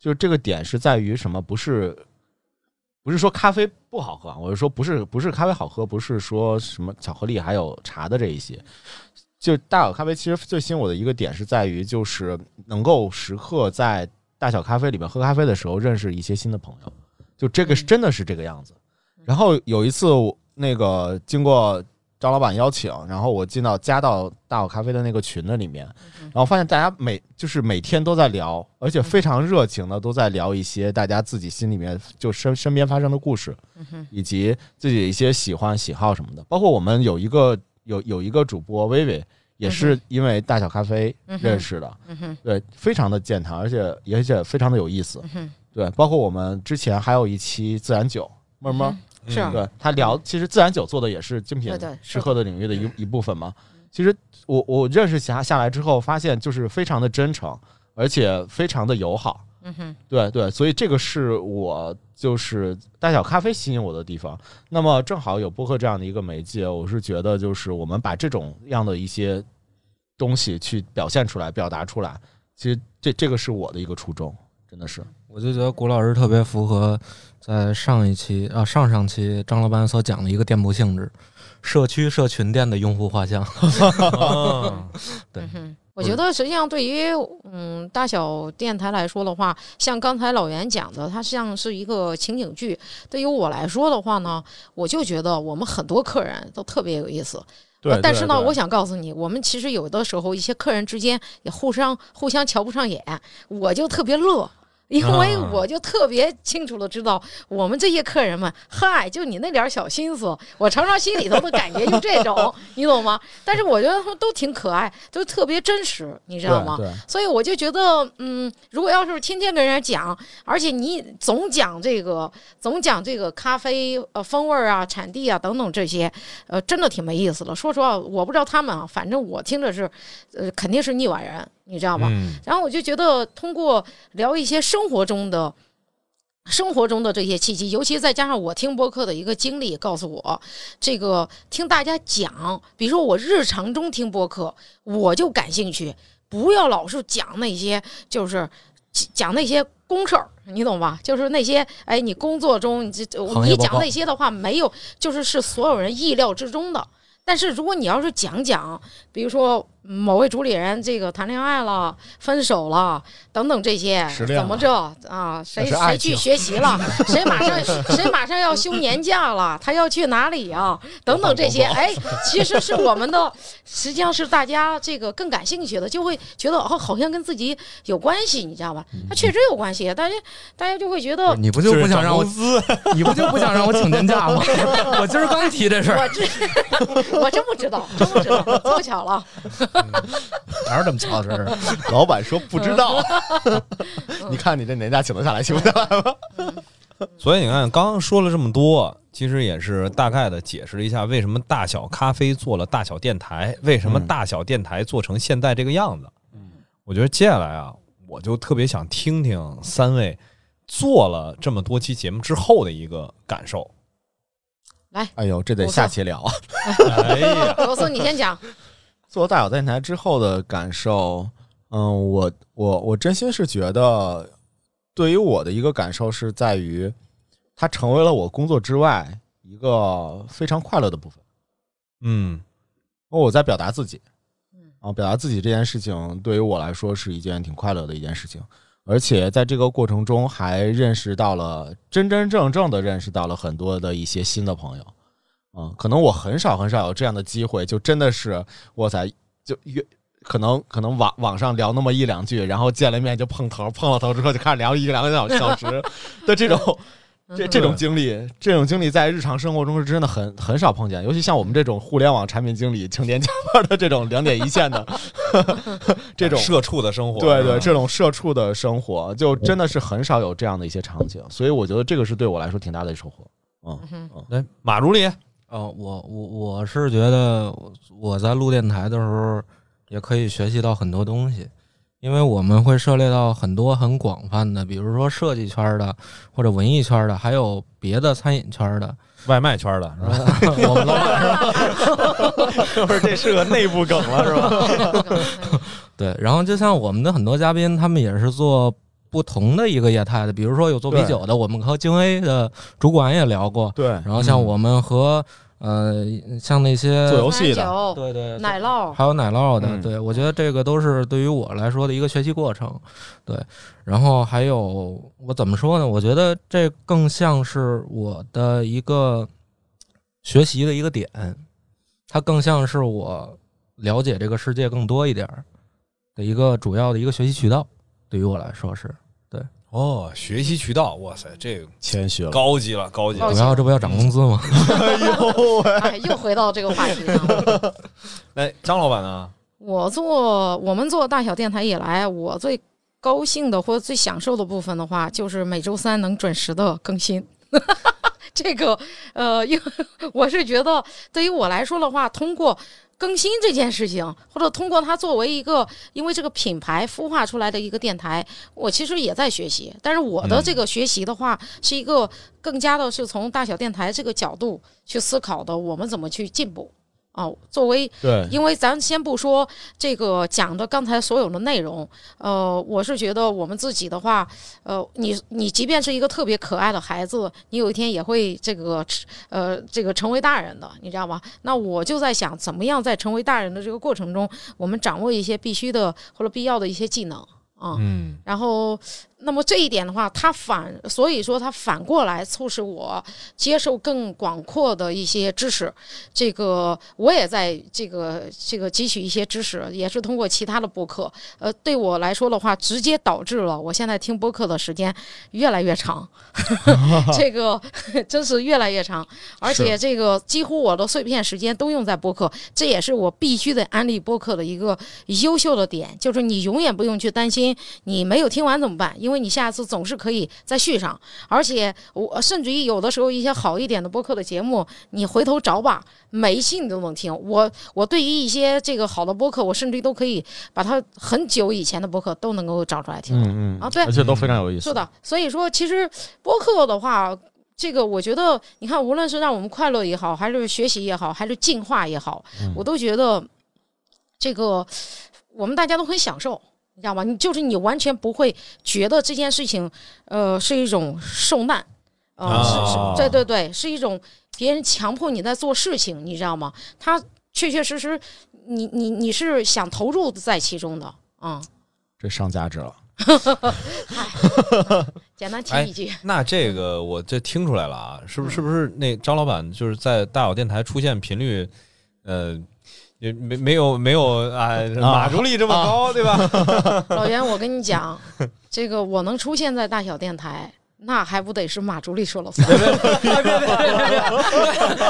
就是这个点是在于什么？不是不是说咖啡不好喝啊，我是说不是不是咖啡好喝，不是说什么巧克力还有茶的这一些。就大小咖啡其实最吸引我的一个点是在于，就是能够时刻在大小咖啡里面喝咖啡的时候认识一些新的朋友，就这个是真的是这个样子。然后有一次我那个经过张老板邀请，然后我进到加到大小咖啡的那个群的里面，然后发现大家每就是每天都在聊，而且非常热情的都在聊一些大家自己心里面就身身边发生的故事，以及自己的一些喜欢喜好什么的。包括我们有一个有有一个主播薇薇，也是因为大小咖啡认识的，嗯哼，对，非常的健谈，而且而且非常的有意思。嗯，对，包括我们之前还有一期自然酒，么么。对他聊，其实自然酒做的也是精品吃喝的领域的一一部分嘛。其实我我认识下下来之后，发现就是非常的真诚，而且非常的友好。嗯哼，对对，所以这个是我就是大小咖啡吸引我的地方。那么正好有播客这样的一个媒介，我是觉得就是我们把这种样的一些东西去表现出来、表达出来，其实这这个是我的一个初衷，真的是。我就觉得谷老师特别符合在上一期啊上上期张老板所讲的一个店铺性质，社区社群店的用户画像。啊 对。我觉得实际上对于嗯大小电台来说的话，像刚才老袁讲的，它像是一个情景剧。对于我来说的话呢，我就觉得我们很多客人都特别有意思。对呃，但是呢，我想告诉你，我们其实有的时候一些客人之间也互相互相瞧不上眼，我就特别乐。因为啊我就特别清楚的知道，我们这些客人们，嗨，就你那点儿小心思，我常常心里头的感觉就这种，你懂吗？但是我觉得他们都挺可爱，都特别真实，你知道吗？所以我就觉得，嗯，如果要是天天跟人家讲，而且你总讲这个，总讲这个咖啡呃风味儿啊、产地啊等等这些，呃，真的挺没意思的。说实话，我不知道他们啊，反正我听着是，呃，肯定是腻歪人，你知道吧？嗯然后我就觉得通过聊一些生活中的。生活中的这些契机，尤其再加上我听播客的一个经历，告诉我，这个听大家讲，比如说我日常中听播客，我就感兴趣，不要老是讲那些就是讲那些公事儿，你懂吧？就是那些哎，你工作中你这你讲那些的话，没有就是是所有人意料之中的。但是如果你要是讲讲，比如说某位主理人这个谈恋爱了、分手了等等这些，怎么着啊？谁谁去学习了？谁马上谁马上要休年假了？他要去哪里啊？等等这些，哎，其实是我们的，实际上是大家这个更感兴趣的，就会觉得哦，好像跟自己有关系，你知道吧？他确实有关系，大家大家就会觉得你不就不想让我，司 你不就不想让我请年假吗？我今儿刚提这事儿。我这我真不知道，真不知道，这么巧了。哪有这么巧的事儿？老板说不知道，你看你这年假请得下来，请不下来吗？所以你看，刚刚说了这么多，其实也是大概的解释了一下为什么大小咖啡做了大小电台，为什么嗯大小电台做成现在这个样子。嗯我觉得接下来啊，我就特别想听听三位做了这么多期节目之后的一个感受。来哎呦，这得下期聊啊！哎呀，罗松，你先讲。做大小电台之后的感受，嗯，我我我真心是觉得，对于我的一个感受是在于，它成为了我工作之外一个非常快乐的部分。嗯因为我在表达自己，啊，表达自己这件事情对于我来说是一件挺快乐的一件事情，而且在这个过程中还认识到了真真正正的认识到了很多的一些新的朋友，啊，可能我很少很少有这样的机会，就真的是哇塞，就约可能可能网网上聊那么一两句，然后见了面就碰头，碰了头之后就开始聊一个两个小小时 的这种。这这种经历，这种经历在日常生活中是真的很很少碰见，尤其像我们这种互联网产品经理，成天加班的这种两点一线的 这种社畜的生活，对对，这种社畜的生活，就真的是很少有这样的一些场景，所以我觉得这个是对我来说挺大的收获。嗯嗯嗯，来马助理，哦，我我我是觉得我在录电台的时候也可以学习到很多东西。因为我们会涉猎到很多很广泛的，比如说设计圈的，或者文艺圈的，还有别的餐饮圈的、外卖圈的，是吧？我们老板是吧？不是，这是个内部梗了，是吧？对。然后就像我们的很多嘉宾，他们也是做不同的一个业态的，比如说有做啤酒的，我们和京 A 的主管也聊过。对。然后像我们和。呃，像那些做游戏的，对对，奶酪，还有奶酪的，对我觉得这个都是对于我来说的一个学习过程，对。然后还有我怎么说呢？我觉得这更像是我的一个学习的一个点，它更像是我了解这个世界更多一点的一个主要的一个学习渠道，对于我来说是对。哦，学习渠道，哇塞，这个谦虚了，高级了，高级了。主要这不要涨工资吗？哎呦，又回到这个话题上了。来，张老板呢？我做我们做大小电台以来，我最高兴的或者最享受的部分的话，就是每周三能准时的更新。这个呃，因为我是觉得，对于我来说的话，通过。更新这件事情，或者通过它作为一个，因为这个品牌孵化出来的一个电台，我其实也在学习。但是我的这个学习的话，是一个更加的是从大小电台这个角度去思考的，我们怎么去进步。哦，作为对，因为咱先不说这个讲的刚才所有的内容，呃，我是觉得我们自己的话，呃，你你即便是一个特别可爱的孩子，你有一天也会这个呃这个成为大人的，你知道吗？那我就在想，怎么样在成为大人的这个过程中，我们掌握一些必须的或者必要的一些技能啊，嗯，然后。那么这一点的话，它反所以说它反过来促使我接受更广阔的一些知识。这个我也在这个这个汲取一些知识，也是通过其他的播客。呃，对我来说的话，直接导致了我现在听播客的时间越来越长。这个真是越来越长，而且这个几乎我的碎片时间都用在播客。这也是我必须得安利播客的一个优秀的点，就是你永远不用去担心你没有听完怎么办。为你下次总是可以再续上，而且我甚至于有的时候一些好一点的播客的节目，你回头找吧，每一期你都能听。我我对于一些这个好的播客，我甚至于都可以把它很久以前的播客都能够找出来听。嗯嗯啊，对，而且都非常有意思。是的，所以说其实播客的话，这个我觉得，你看，无论是让我们快乐也好，还是学习也好，还是进化也好，我都觉得这个我们大家都很享受。你知道吗？你就是你完全不会觉得这件事情，呃，是一种受难，呃，是是，对对对，是一种别人强迫你在做事情，你知道吗？他确确实实，你你你是想投入在其中的，嗯，这上价值了。简单提一句，那这个我这听出来了啊，是不是？是不是那张老板就是在大小电台出现频率，呃？也没没有没有啊，马助理这么高，对吧？老袁，我跟你讲，这个我能出现在大小电台，那还不得是马助理说了算？别别 别别别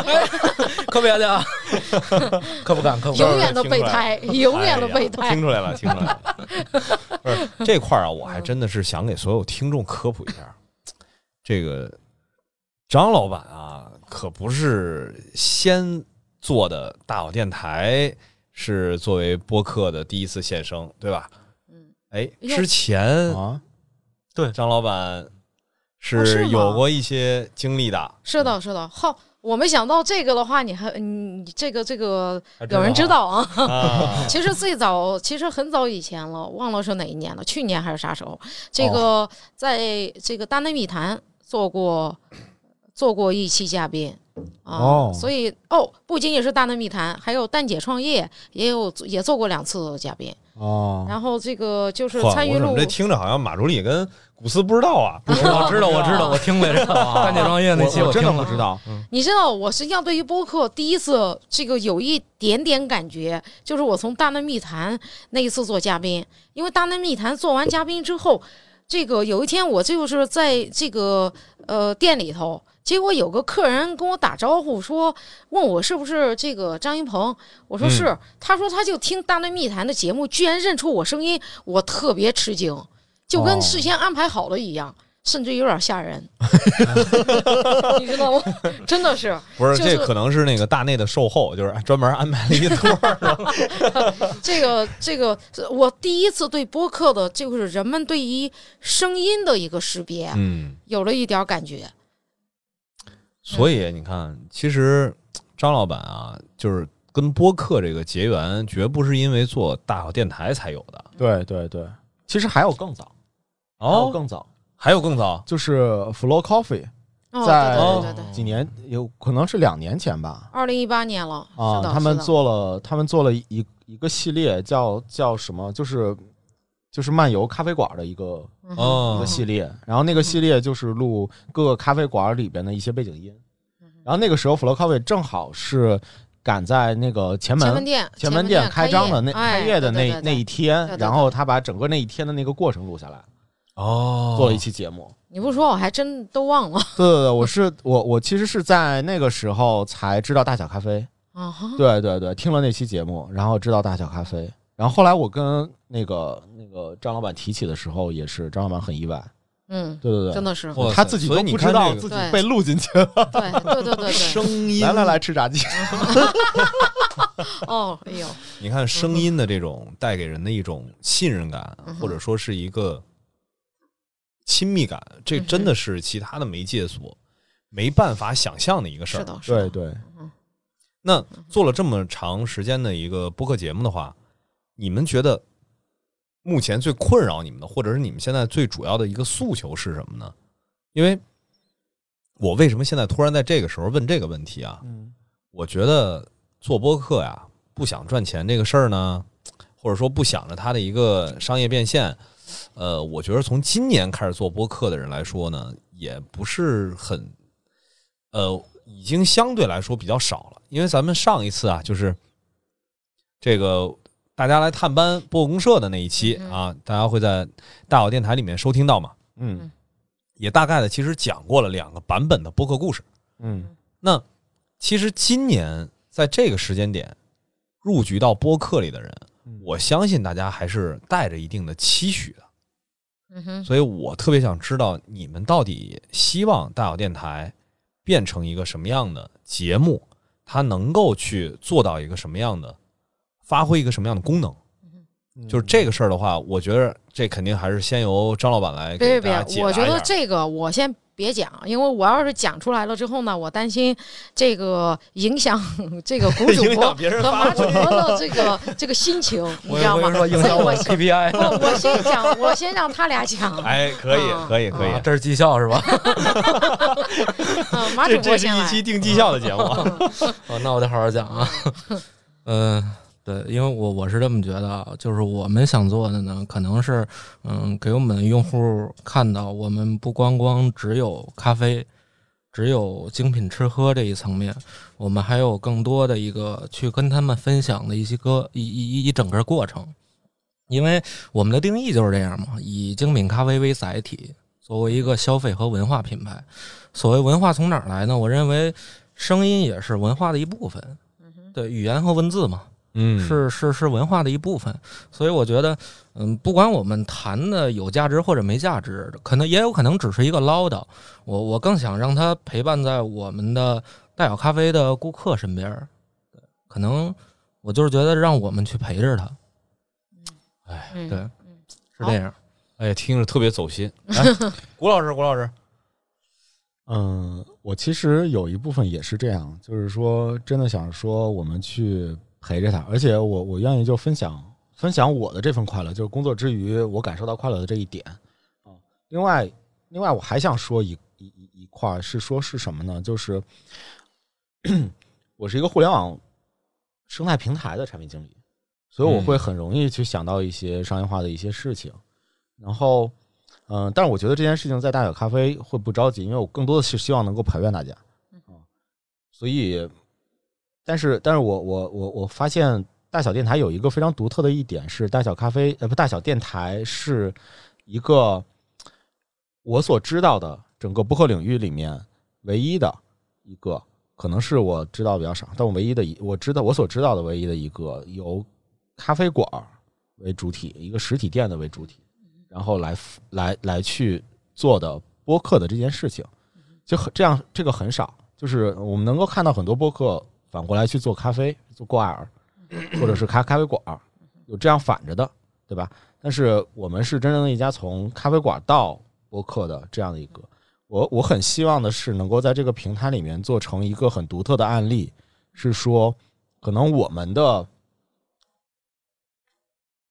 别！可别的啊！可不敢，可不敢！永远的备胎，永远的备胎。听出来了，听出来了。不是这块儿啊，我还真的是想给所有听众科普一下，这个张老板啊，可不是先。做的大好电台是作为播客的第一次现身，对吧？嗯，哎，之前啊，对张老板是有过一些经历的。是的，是的。好，我没想到这个的话，你还你这个这个有人知道啊？其实最早，其实很早以前了，忘了是哪一年了，去年还是啥时候？这个在这个大内密谈做过。做过一期嘉宾啊，哦所以哦，不仅仅是大内密谈，还有蛋姐创业也有也做过两次嘉宾。哦，然后这个就是参与录这听着好像马助理跟古斯不知道啊？我知道，我知道，我听来着。蛋姐创业那期我我真，的不知道。你知道，我实际上对于播客第一次这个有一点点感觉，就是我从大内密谈那一次做嘉宾，因为大内密谈做完嘉宾之后，这个有一天我就是在这个呃店里头，结果有个客人跟我打招呼说，问我是不是这个张云鹏，我说是，他说他就听大内密谈的节目，居然认出我声音，我特别吃惊，就跟哦事先安排好了一样。甚至有点吓人，你知道吗？真的是，不是，就是这可能是那个大内的售后，就是专门安排了一桌儿。这个这个，我第一次对播客的，就是人们对于声音的一个识别，嗯，有了一点感觉。所以你看，其实张老板啊，就是跟播客这个结缘，绝不是因为做大小电台才有的。对对对，其实还有更早，还有更早，还有更早就是 Flow Coffee，哦，在对对对对对，几年有可能是两年前吧。二零一八年了，啊他们做了，他们做了一一个系列，叫叫什么？就是就是漫游咖啡馆的一个嗯一哦个系列。然后那个系列就是录各个咖啡馆里边的一些背景音。嗯然后那个时候，Flow Coffee 正好是赶在那个前门前门店前门店开张的那哎开业的那对对对对那一天然后他把整个那一天的那个过程录下来，哦做了一期节目。你不说我还真都忘了对对对，我是我我其实是在那个时候才知道大小咖啡。啊哈。对对对，听了那期节目，然后知道大小咖啡，然后后来我跟那个那个张老板提起的时候，也是张老板很意外。嗯，对对对，真的是，他自己都不知道自己被录进去了。对对对对对。声音，来来来，吃炸鸡。哦，哎呦，你看声音的这种带给人的一种信任感，或者说是一个亲密感，这真的是其他的媒介所没办法想象的一个事儿。是的，是的对，对，那做了这么长时间的一个播客节目的话，你们觉得目前最困扰你们的，或者是你们现在最主要的一个诉求是什么呢？因为我为什么现在突然在这个时候问这个问题啊？嗯我觉得做播客呀，不想赚钱这个事儿呢，或者说不想着它的一个商业变现，呃，我觉得从今年开始做播客的人来说呢，也不是很，呃，已经相对来说比较少了。因为咱们上一次啊，就是这个大家来探班播客公社的那一期嗯啊，大家会在大小电台里面收听到嘛，嗯。也大概的其实讲过了两个版本的播客故事。嗯。那其实今年在这个时间点入局到播客里的人，嗯。我相信大家还是带着一定的期许的，嗯哼，所以我特别想知道你们到底希望大小电台变成一个什么样的节目，它能够去做到一个什么样的，发挥一个什么样的功能。嗯就是这个事儿的话，我觉得这肯定还是先由张老板来给别别别。我觉得这个我先别讲，因为我要是讲出来了之后呢，我担心这个影响这个谷主 播和马主播的这个 这个心情，你知道吗？说影响我所以我先 KPI，我 我先讲，我先让他俩讲。哎，可以啊，可以，可以啊，这是绩效是吧？嗯，马主播先来。这是一期定绩效的节目。哦，那我得好好讲啊。嗯、对，因为我我是这么觉得啊，就是我们想做的呢，可能是嗯，给我们用户看到，我们不光光只有咖啡，只有精品吃喝这一层面，我们还有更多的一个去跟他们分享的一些个一一一一整个过程。因为我们的定义就是这样嘛，以精品咖啡为载体，作为一个消费和文化品牌。所谓文化从哪儿来呢？我认为声音也是文化的一部分。对，语言和文字嘛，嗯是是是文化的一部分。所以我觉得，嗯，不管我们谈的有价值或者没价值，可能也有可能只是一个唠叨。我我更想让它陪伴在我们的大小咖啡的顾客身边可能我就是觉得让我们去陪着他。哎，嗯对，是这样。哎，听着特别走心。来，谷老师，谷老师，嗯，我其实有一部分也是这样，就是说真的想说我们去陪着他，而且我我愿意就分享分享我的这份快乐，就是工作之余我感受到快乐的这一点啊。另外，另外我还想说一一一一块儿是说是什么呢？就是 我是一个互联网生态平台的产品经理，所以我会很容易去想到一些商业化的一些事情。然后，嗯、但是我觉得这件事情在大小咖啡会不着急，因为我更多的是希望能够陪伴大家啊、所以，但是，但是我我我我发现大小电台有一个非常独特的一点是，大小咖啡呃不大小电台是一个我所知道的整个播客领域里面唯一的一个，可能是我知道比较少，但我唯一的一我知道我所知道的唯一的一个由咖啡馆为主体，一个实体店的为主体，然后来来来去做的播客的这件事情，就很这样，这个很少，就是我们能够看到很多播客反过来去做咖啡、做挂耳，或者是咖咖啡馆，有这样反着的，对吧？但是我们是真正的一家从咖啡馆到播客的这样的一个，我我很希望的是能够在这个平台里面做成一个很独特的案例，是说可能我们的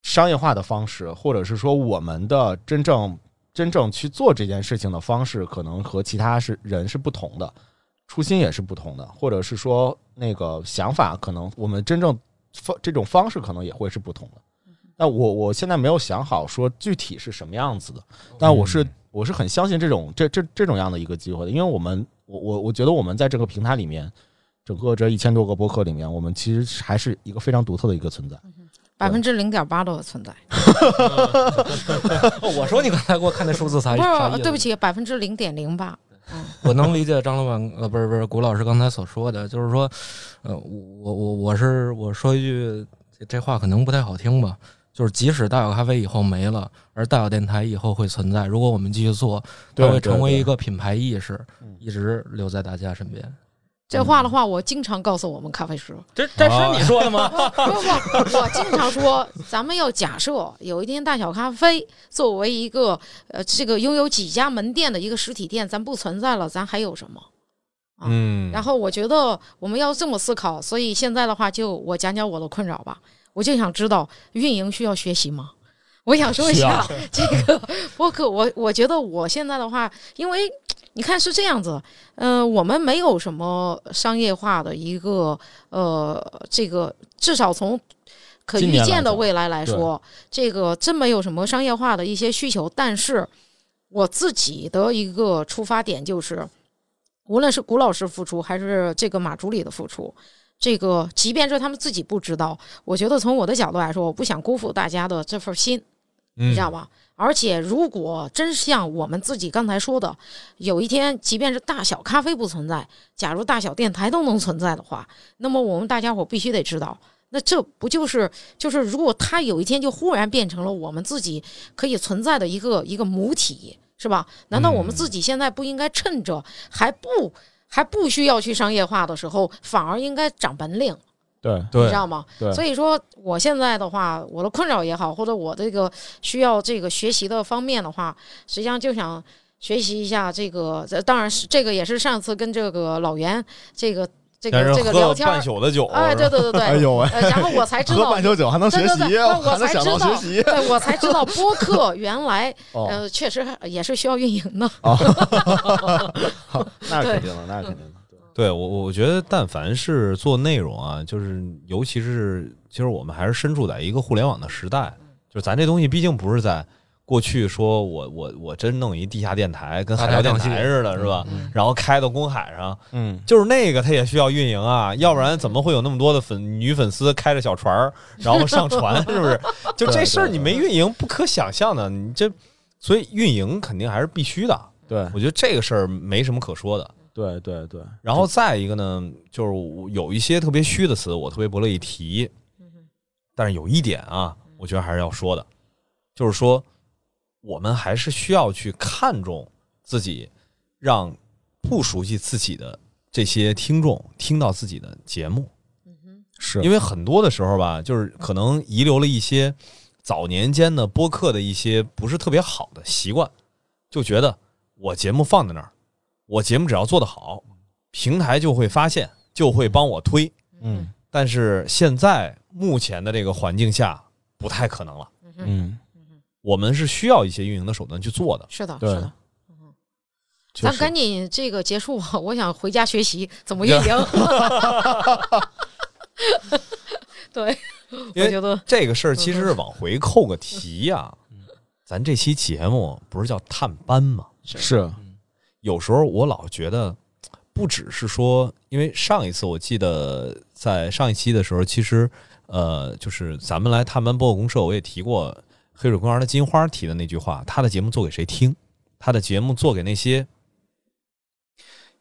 商业化的方式，或者是说我们的真正真正去做这件事情的方式，可能和其他是人是不同的，初心也是不同的，或者是说那个想法，可能我们真正方这种方式可能也会是不同的。那我我现在没有想好说具体是什么样子的，但我是我是很相信这种这这这种样的一个机会的，因为我们我我我觉得我们在这个平台里面，整个这一千多个播客里面，我们其实还是一个非常独特的一个存在。百分之零点八的存在，我说你刚才给我看的数字才不？是对不起，百分之零点零八。我能理解张老板呃，不是不是谷老师刚才所说的，就是说，呃，我我我是我说一句这这话可能不太好听吧，就是即使大小咖啡以后没了，而大小电台以后会存在，如果我们继续做，它会成为一个品牌意识嗯，一直留在大家身边。这话的话，我经常告诉我们咖啡师，这这是你说的吗？不不，我经常说，咱们要假设有一天大小咖啡作为一个呃这个拥有几家门店的一个实体店，咱不存在了，咱还有什么？啊嗯，然后我觉得我们要这么思考，所以现在的话，就我讲讲我的困扰吧。我就想知道运营需要学习吗？我想说一下这个播客，我我觉得我现在的话，因为你看是这样子，呃，我们没有什么商业化的一个呃，这个至少从可预见的未来来说，这个真没有什么商业化的一些需求。但是我自己的一个出发点就是，无论是古老师付出，还是这个马助理的付出。这个，即便是他们自己不知道，我觉得从我的角度来说，我不想辜负大家的这份心。你你知道吧？而且，如果真像我们自己刚才说的，有一天，即便是大小咖啡不存在，假如大小电台都能存在的话，那么我们大家伙必须得知道，那这不就是就是，如果它有一天就忽然变成了我们自己可以存在的一个一个母体，是吧？难道我们自己现在不应该趁着还不还不需要去商业化的时候，反而应该长本领？对你知道吗？所以说我现在的话，我的困扰也好，或者我这个需要这个学习的方面的话，实际上就想学习一下这个。这当然是这个也是上次跟这个老袁这个这个这个聊天儿，半宿的酒，哎，对对对对，哎呦喂，呃，然后我才知道喝半。宿酒还能学对对对，习，我才知道，学习。对我才知道播客原来哦，呃确实也是需要运营的。那肯定的，那肯定的。对我，我觉得，但凡是做内容啊，就是尤其是，其实我们还是身处在一个互联网的时代，就是咱这东西毕竟不是在过去说我我我真弄一地下电台，跟海聊电台似的，是吧？嗯然后开到公海上，嗯，就是那个它也需要运营啊，要不然怎么会有那么多的粉女粉丝开着小船儿，然后上船，是不是？就这事儿你没运营，不可想象的，你这，所以运营肯定还是必须的。对我觉得这个事儿没什么可说的。对对对。然后再一个呢，就是我有一些特别虚的词，我特别不乐意提。但是有一点啊，我觉得还是要说的，就是说我们还是需要去看重自己，让不熟悉自己的这些听众听到自己的节目，是因为很多的时候吧，就是可能遗留了一些早年间的播客的一些不是特别好的习惯，就觉得我节目放在那儿，我节目只要做得好，平台就会发现，就会帮我推。嗯但是现在目前的这个环境下，不太可能了。嗯，我们是需要一些运营的手段去做的。是的，对是的，咱确实赶紧这个结束，我想回家学习怎么运营。对，因为我觉得这个事儿其实是往回扣个题呀、咱这期节目不是叫探班吗？是有时候我老觉得，不只是说，因为上一次我记得在上一期的时候，其实呃，就是咱们来探班播客公社，我也提过黑水公园的金花提的那句话，他的节目做给谁听？他的节目做给那些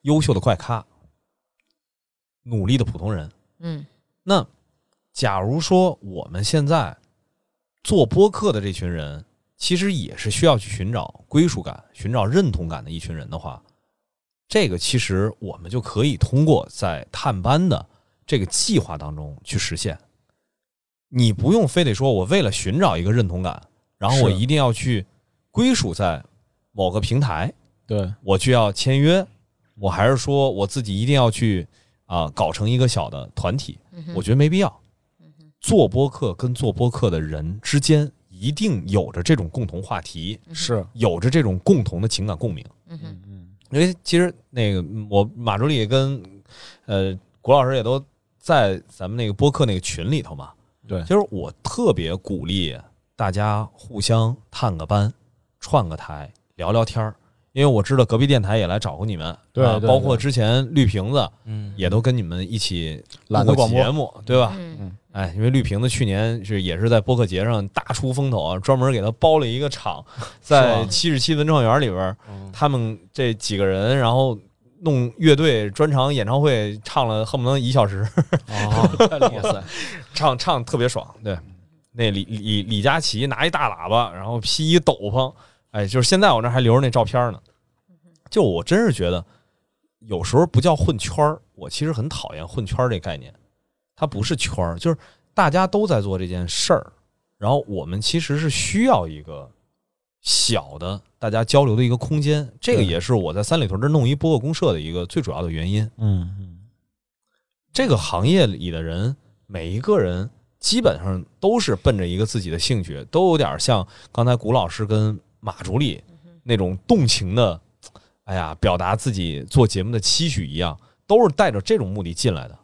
优秀的怪咖、努力的普通人。嗯那假如说我们现在做播客的这群人，其实也是需要去寻找归属感、寻找认同感的一群人的话，这个其实我们就可以通过在探班的这个计划当中去实现。你不用非得说我为了寻找一个认同感，然后我一定要去归属在某个平台，对，我就要签约，我还是说我自己一定要去啊、搞成一个小的团体，我觉得没必要。做播客跟做播客的人之间一定有着这种共同话题，是，有着这种共同的情感共鸣。嗯哼。嗯因为其实那个我马助理跟呃谷老师也都在咱们那个播客那个群里头嘛。对。其实我特别鼓励大家互相探个班、串个台、聊聊天儿，因为我知道隔壁电台也来找过你们，啊对包括之前绿瓶子嗯，也都跟你们一起懒得广播，录过节目，对吧？嗯哎，因为绿瓶子去年是也是在播客节上大出风头啊，专门给他包了一个场，在七十七文创园里边，嗯他们这几个人，然后弄乐队专场演唱会，唱了恨不得一小时，哦，太厉害了，唱唱特别爽。对，那李李李佳琦拿一大喇叭，然后披一斗篷，哎，就是现在我这还留着那照片呢。就我真是觉得，有时候不叫混圈儿，我其实很讨厌混圈儿这概念。它不是圈儿，就是大家都在做这件事儿，然后我们其实是需要一个小的大家交流的一个空间。这个也是我在三里屯这弄一播客公社的一个最主要的原因。嗯嗯，这个行业里的人，每一个人基本上都是奔着一个自己的兴趣，都有点像刚才古老师跟马助理那种动情的，哎呀，表达自己做节目的期许一样，都是带着这种目的进来的。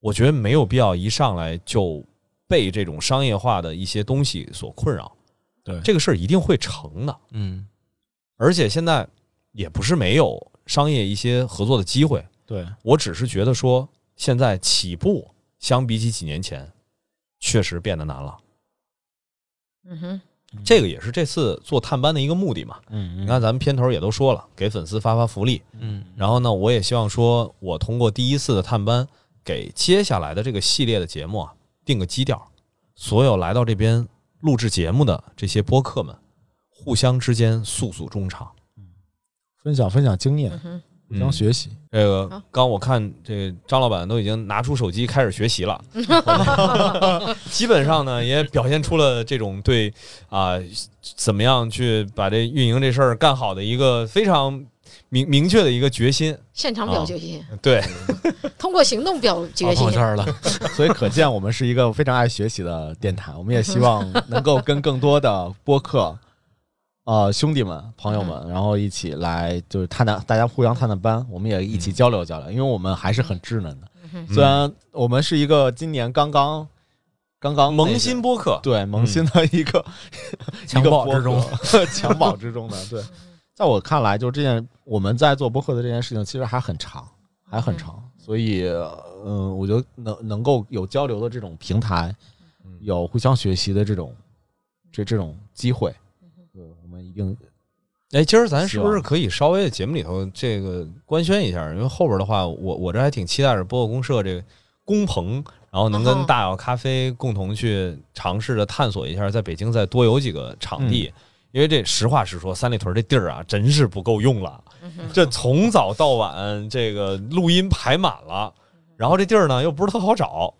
我觉得没有必要一上来就被这种商业化的一些东西所困扰。对这个事儿一定会成的，嗯而且现在也不是没有商业一些合作的机会。对，我只是觉得说，现在起步相比起几年前，确实变得难了。嗯哼这个也是这次做探班的一个目的嘛。嗯你看，咱们片头也都说了，给粉丝发发福利。嗯，然后呢，我也希望说，我通过第一次的探班，给接下来的这个系列的节目啊定个基调。所有来到这边录制节目的这些播客们，互相之间诉诉衷肠。分享分享经验嗯，哼互相学习，这个刚我看这张老板都已经拿出手机开始学习了，基本上呢也表现出了这种对啊、怎么样去把这运营这事儿干好的一个非常明明确的一个决心。现场表决心，对，通过行动表决心朋友。圈了，所以可见我们是一个非常爱学习的电台。我们也希望能够跟更多的播客，呃，兄弟们、朋友们，然后一起来就是探探，大家互相探探班，我们也一起交流交流，因为我们还是很稚嫩的。嗯虽然我们是一个今年刚刚刚刚萌新播客，对萌新的一个、襁一个播褓之中客，襁褓之中的对。在我看来，就这件我们在做播客的这件事情，其实还很长，还很长。所以，嗯，我觉得能能够有交流的这种平台，有互相学习的这种这这种机会，对，我们一定哎，今儿咱是不是可以稍微在节目里头这个官宣一下？因为后边的话，我我这还挺期待着播客公社这个工棚，然后能跟哦大小咖啡共同去尝试着探索一下，在北京再多有几个场地。因为这实话实说，三里屯这地儿啊，真是不够用了。这从早到晚，这个录音排满了，然后这地儿呢又不是特好找。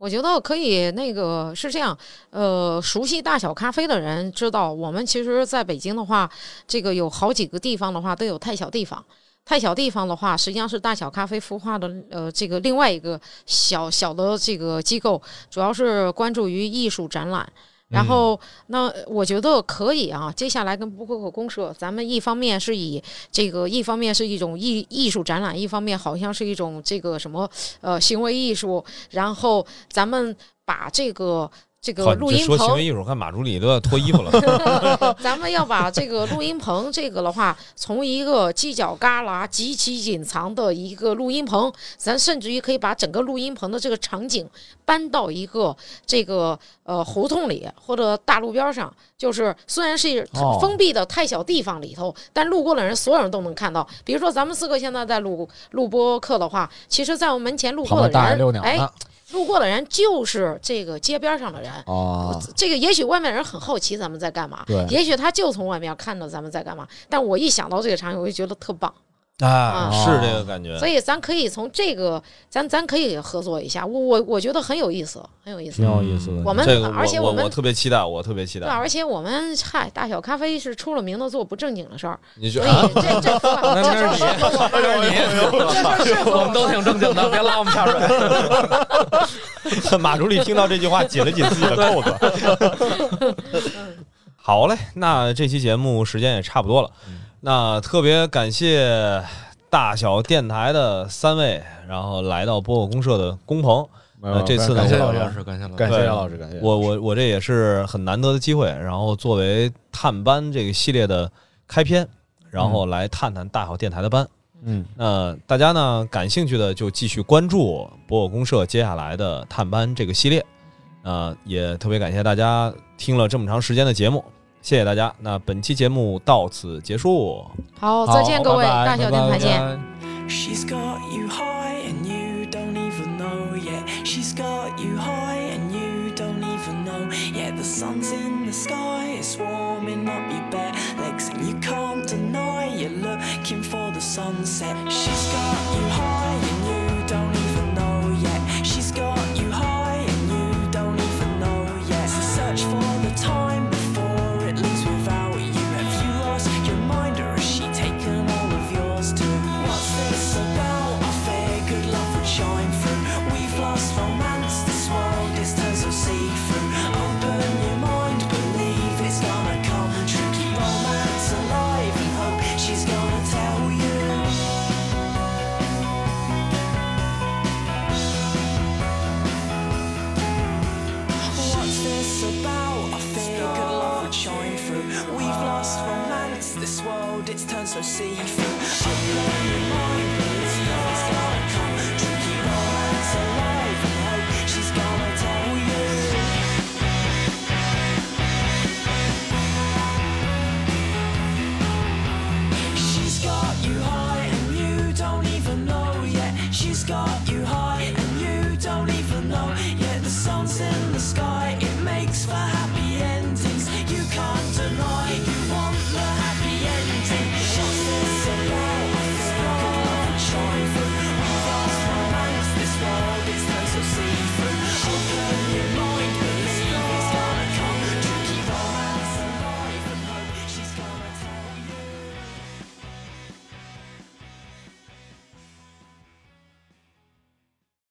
我觉得可以，那个是这样，呃，熟悉大小咖啡的人知道，我们其实在北京的话，这个有好几个地方的话都有太小地方。太小地方的话，实际上是大小咖啡孵化的呃这个另外一个小小的这个机构，主要是关注于艺术展览。然后，那我觉得可以啊。接下来跟布克克公社，咱们一方面是以这个，一方面是一种艺艺术展览，一方面好像是一种这个什么呃行为艺术。然后咱们把这个。这个录音棚说行为艺术，看马助理都要脱衣服了。咱们要把这个录音棚，这个的话，从一个犄角旮旯极其隐藏的一个录音棚，咱甚至于可以把整个录音棚的这个场景搬到一个这个呃胡同里或者大路边上，就是虽然是封闭的太小地方里头，但路过的人所有人都能看到。比如说咱们四个现在在录录播课的话，其实在我们门前路过的人，哎。路过的人就是这个街边上的人。哦，这个也许外面人很好奇咱们在干嘛，对，也许他就从外面看到咱们在干嘛，但我一想到这个场景，我就觉得特棒。啊，是这个感觉，所以咱可以从这个，咱咱可以合作一下，我我我觉得很有意思，很有意思，挺有意思的。我们而且我们我特别期待，我特别期待。对，而且我们嗨，大小咖啡是出了名的做不正经的事儿，所以 这这 那是你，那是你，我们都挺正经的，别拉我们下水。马助理听到这句话，紧了紧自己的扣子。好嘞，那这期节目时间也差不多了。那特别感谢大小电台的三位，然后来到播客公社的工棚。呃，这次呢，感谢老师，感谢老师，感谢老师，感谢我我我这也是很难得的机会。然后作为探班这个系列的开篇，然后来探探大小电台的班。嗯，那大家呢感兴趣的就继续关注博客公社接下来的探班这个系列。呃，也特别感谢大家听了这么长时间的节目。谢谢大家，那本期节目到此结束。好，再见各位，大小电台见。got you so see.